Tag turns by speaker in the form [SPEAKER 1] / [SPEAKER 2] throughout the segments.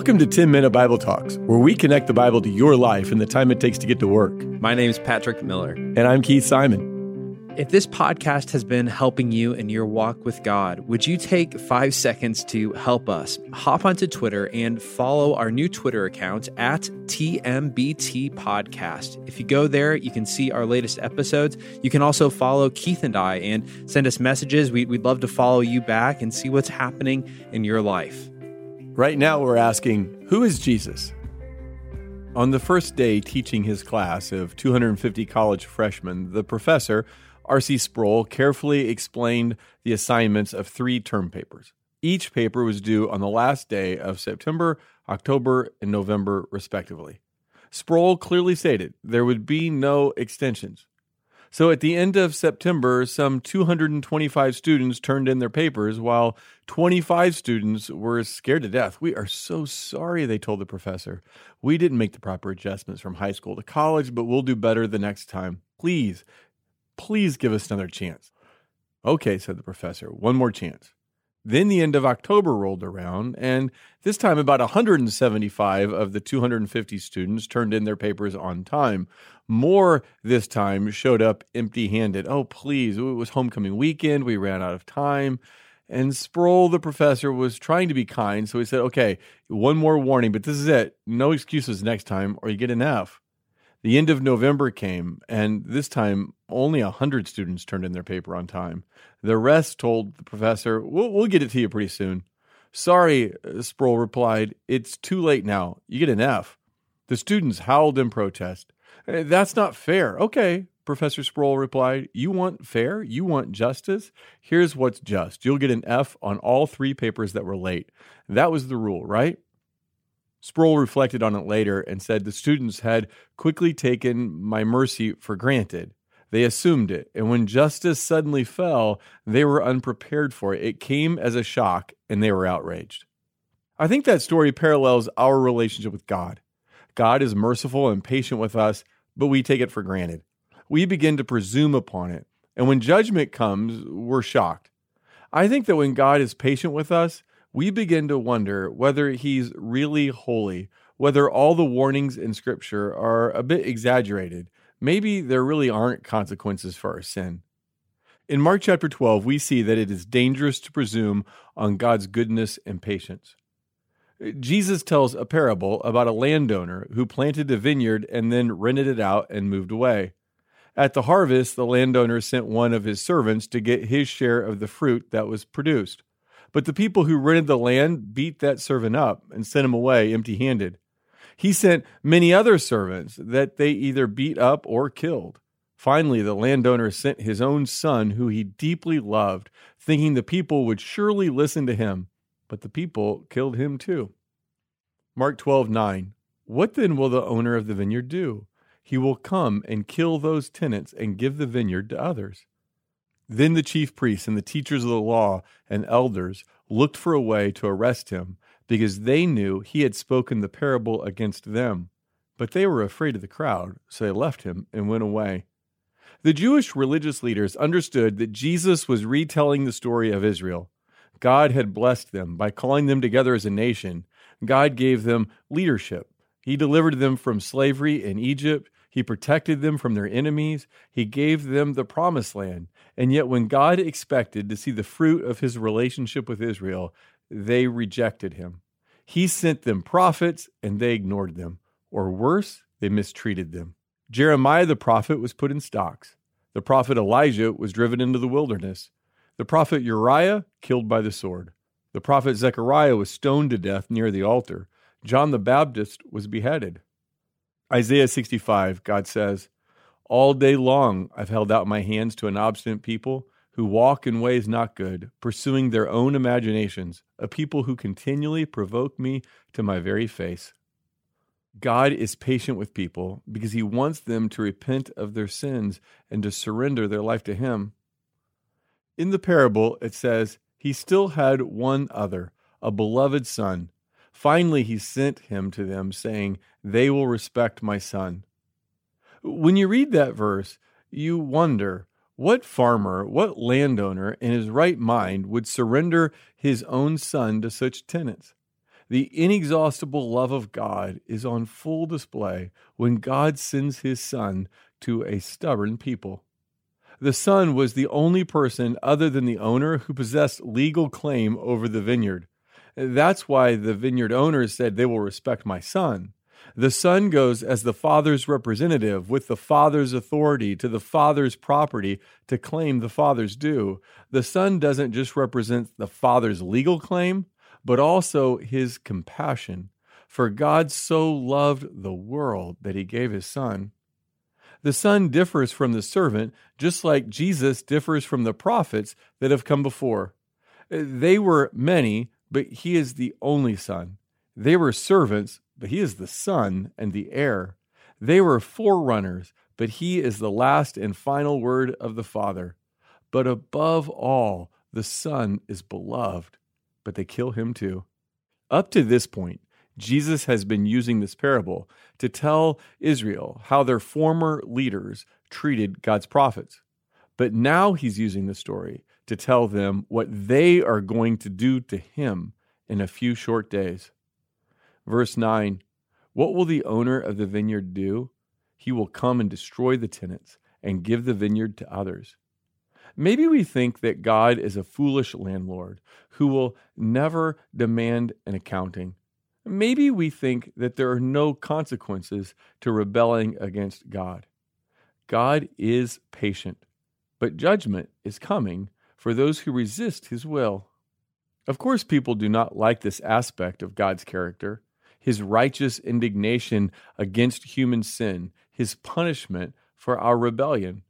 [SPEAKER 1] Welcome to 10 Minute Bible Talks, where we connect the Bible to your life and the time it takes to get to work.
[SPEAKER 2] My name is Patrick Miller.
[SPEAKER 1] And I'm Keith Simon.
[SPEAKER 2] If this podcast has been helping you in your walk with God, would you take five seconds to help us? Hop onto Twitter and follow our new Twitter account at TMBT Podcast. If you go there, you can see our latest episodes. You can also follow Keith and I and send us messages. We, would love to follow you back and see what's happening in your life.
[SPEAKER 1] Right now, we're asking who is Jesus? On the first day teaching his class of 250 college freshmen, the professor, R.C. Sproul, carefully explained the assignments of three term papers. Each paper was due on the last day of September, October, and November, respectively. Sproul clearly stated there would be no extensions. So at the end of September, some 225 students turned in their papers, while 25 students were scared to death. We are so sorry, they told the professor. We didn't make the proper adjustments from high school to college, but we'll do better the next time. Please, please give us another chance. Okay, said the professor, one more chance. Then the end of October rolled around, and this time about 175 of the 250 students turned in their papers on time. More this time showed up empty handed. Oh, please, it was homecoming weekend. We ran out of time. And Sproul, the professor, was trying to be kind. So he said, okay, one more warning, but this is it. No excuses next time, or you get an F. The end of November came, and this time only 100 students turned in their paper on time. The rest told the professor, we'll, we'll get it to you pretty soon. Sorry, uh, Sproul replied, it's too late now. You get an F. The students howled in protest. Uh, that's not fair. Okay, Professor Sproul replied, You want fair? You want justice? Here's what's just. You'll get an F on all three papers that were late. That was the rule, right? Sproul reflected on it later and said the students had quickly taken my mercy for granted. They assumed it, and when justice suddenly fell, they were unprepared for it. It came as a shock, and they were outraged. I think that story parallels our relationship with God. God is merciful and patient with us, but we take it for granted. We begin to presume upon it, and when judgment comes, we're shocked. I think that when God is patient with us, we begin to wonder whether He's really holy, whether all the warnings in Scripture are a bit exaggerated, maybe there really aren't consequences for our sin. In Mark chapter 12, we see that it is dangerous to presume on God's goodness and patience. Jesus tells a parable about a landowner who planted a vineyard and then rented it out and moved away. At the harvest, the landowner sent one of his servants to get his share of the fruit that was produced. But the people who rented the land beat that servant up and sent him away empty handed. He sent many other servants that they either beat up or killed. Finally, the landowner sent his own son, who he deeply loved, thinking the people would surely listen to him. But the people killed him too. Mark 12, 9. What then will the owner of the vineyard do? He will come and kill those tenants and give the vineyard to others. Then the chief priests and the teachers of the law and elders looked for a way to arrest him because they knew he had spoken the parable against them. But they were afraid of the crowd, so they left him and went away. The Jewish religious leaders understood that Jesus was retelling the story of Israel. God had blessed them by calling them together as a nation. God gave them leadership. He delivered them from slavery in Egypt. He protected them from their enemies. He gave them the promised land. And yet, when God expected to see the fruit of his relationship with Israel, they rejected him. He sent them prophets, and they ignored them. Or worse, they mistreated them. Jeremiah the prophet was put in stocks. The prophet Elijah was driven into the wilderness. The prophet Uriah killed by the sword. The prophet Zechariah was stoned to death near the altar. John the Baptist was beheaded. Isaiah 65, God says, All day long I've held out my hands to an obstinate people who walk in ways not good, pursuing their own imaginations, a people who continually provoke me to my very face. God is patient with people because he wants them to repent of their sins and to surrender their life to him. In the parable, it says, He still had one other, a beloved son. Finally, he sent him to them, saying, They will respect my son. When you read that verse, you wonder what farmer, what landowner in his right mind would surrender his own son to such tenants? The inexhaustible love of God is on full display when God sends his Son to a stubborn people. The Son was the only person other than the owner who possessed legal claim over the vineyard. That's why the vineyard owners said, They will respect my Son. The Son goes as the Father's representative with the Father's authority to the Father's property to claim the Father's due. The Son doesn't just represent the Father's legal claim, but also his compassion. For God so loved the world that he gave his Son. The Son differs from the servant, just like Jesus differs from the prophets that have come before. They were many, but he is the only Son. They were servants, but he is the Son and the heir. They were forerunners, but he is the last and final word of the Father. But above all, the Son is beloved, but they kill him too. Up to this point, Jesus has been using this parable to tell Israel how their former leaders treated God's prophets. But now he's using the story to tell them what they are going to do to him in a few short days. Verse 9 What will the owner of the vineyard do? He will come and destroy the tenants and give the vineyard to others. Maybe we think that God is a foolish landlord who will never demand an accounting. Maybe we think that there are no consequences to rebelling against God. God is patient, but judgment is coming for those who resist his will. Of course, people do not like this aspect of God's character his righteous indignation against human sin, his punishment for our rebellion.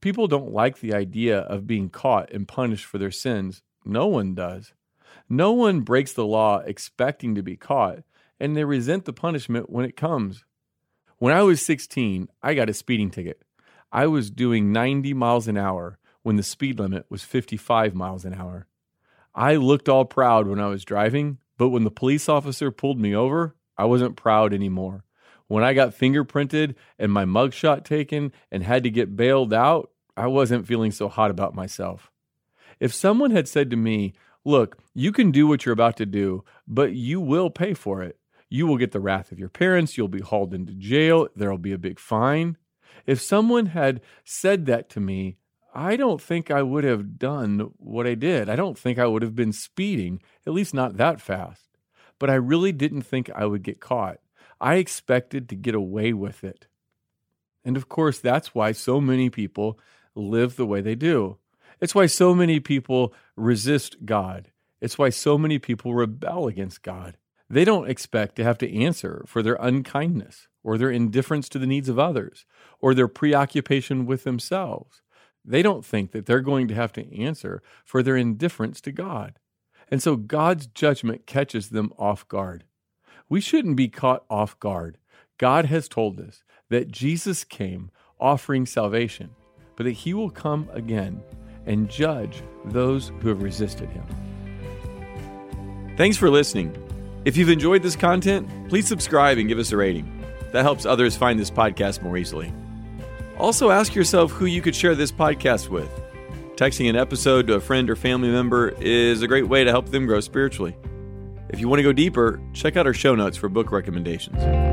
[SPEAKER 1] People don't like the idea of being caught and punished for their sins. No one does. No one breaks the law expecting to be caught, and they resent the punishment when it comes. When I was 16, I got a speeding ticket. I was doing 90 miles an hour when the speed limit was 55 miles an hour. I looked all proud when I was driving, but when the police officer pulled me over, I wasn't proud anymore. When I got fingerprinted and my mugshot taken and had to get bailed out, I wasn't feeling so hot about myself. If someone had said to me, Look, you can do what you're about to do, but you will pay for it. You will get the wrath of your parents. You'll be hauled into jail. There'll be a big fine. If someone had said that to me, I don't think I would have done what I did. I don't think I would have been speeding, at least not that fast but I really didn't think I would get caught. I expected to get away with it. And of course, that's why so many people live the way they do. It's why so many people resist God. It's why so many people rebel against God. They don't expect to have to answer for their unkindness or their indifference to the needs of others or their preoccupation with themselves. They don't think that they're going to have to answer for their indifference to God. And so God's judgment catches them off guard. We shouldn't be caught off guard. God has told us that Jesus came offering salvation, but that he will come again and judge those who have resisted him. Thanks for listening. If you've enjoyed this content, please subscribe and give us a rating. That helps others find this podcast more easily. Also, ask yourself who you could share this podcast with. Texting an episode to a friend or family member is a great way to help them grow spiritually. If you want to go deeper, check out our show notes for book recommendations.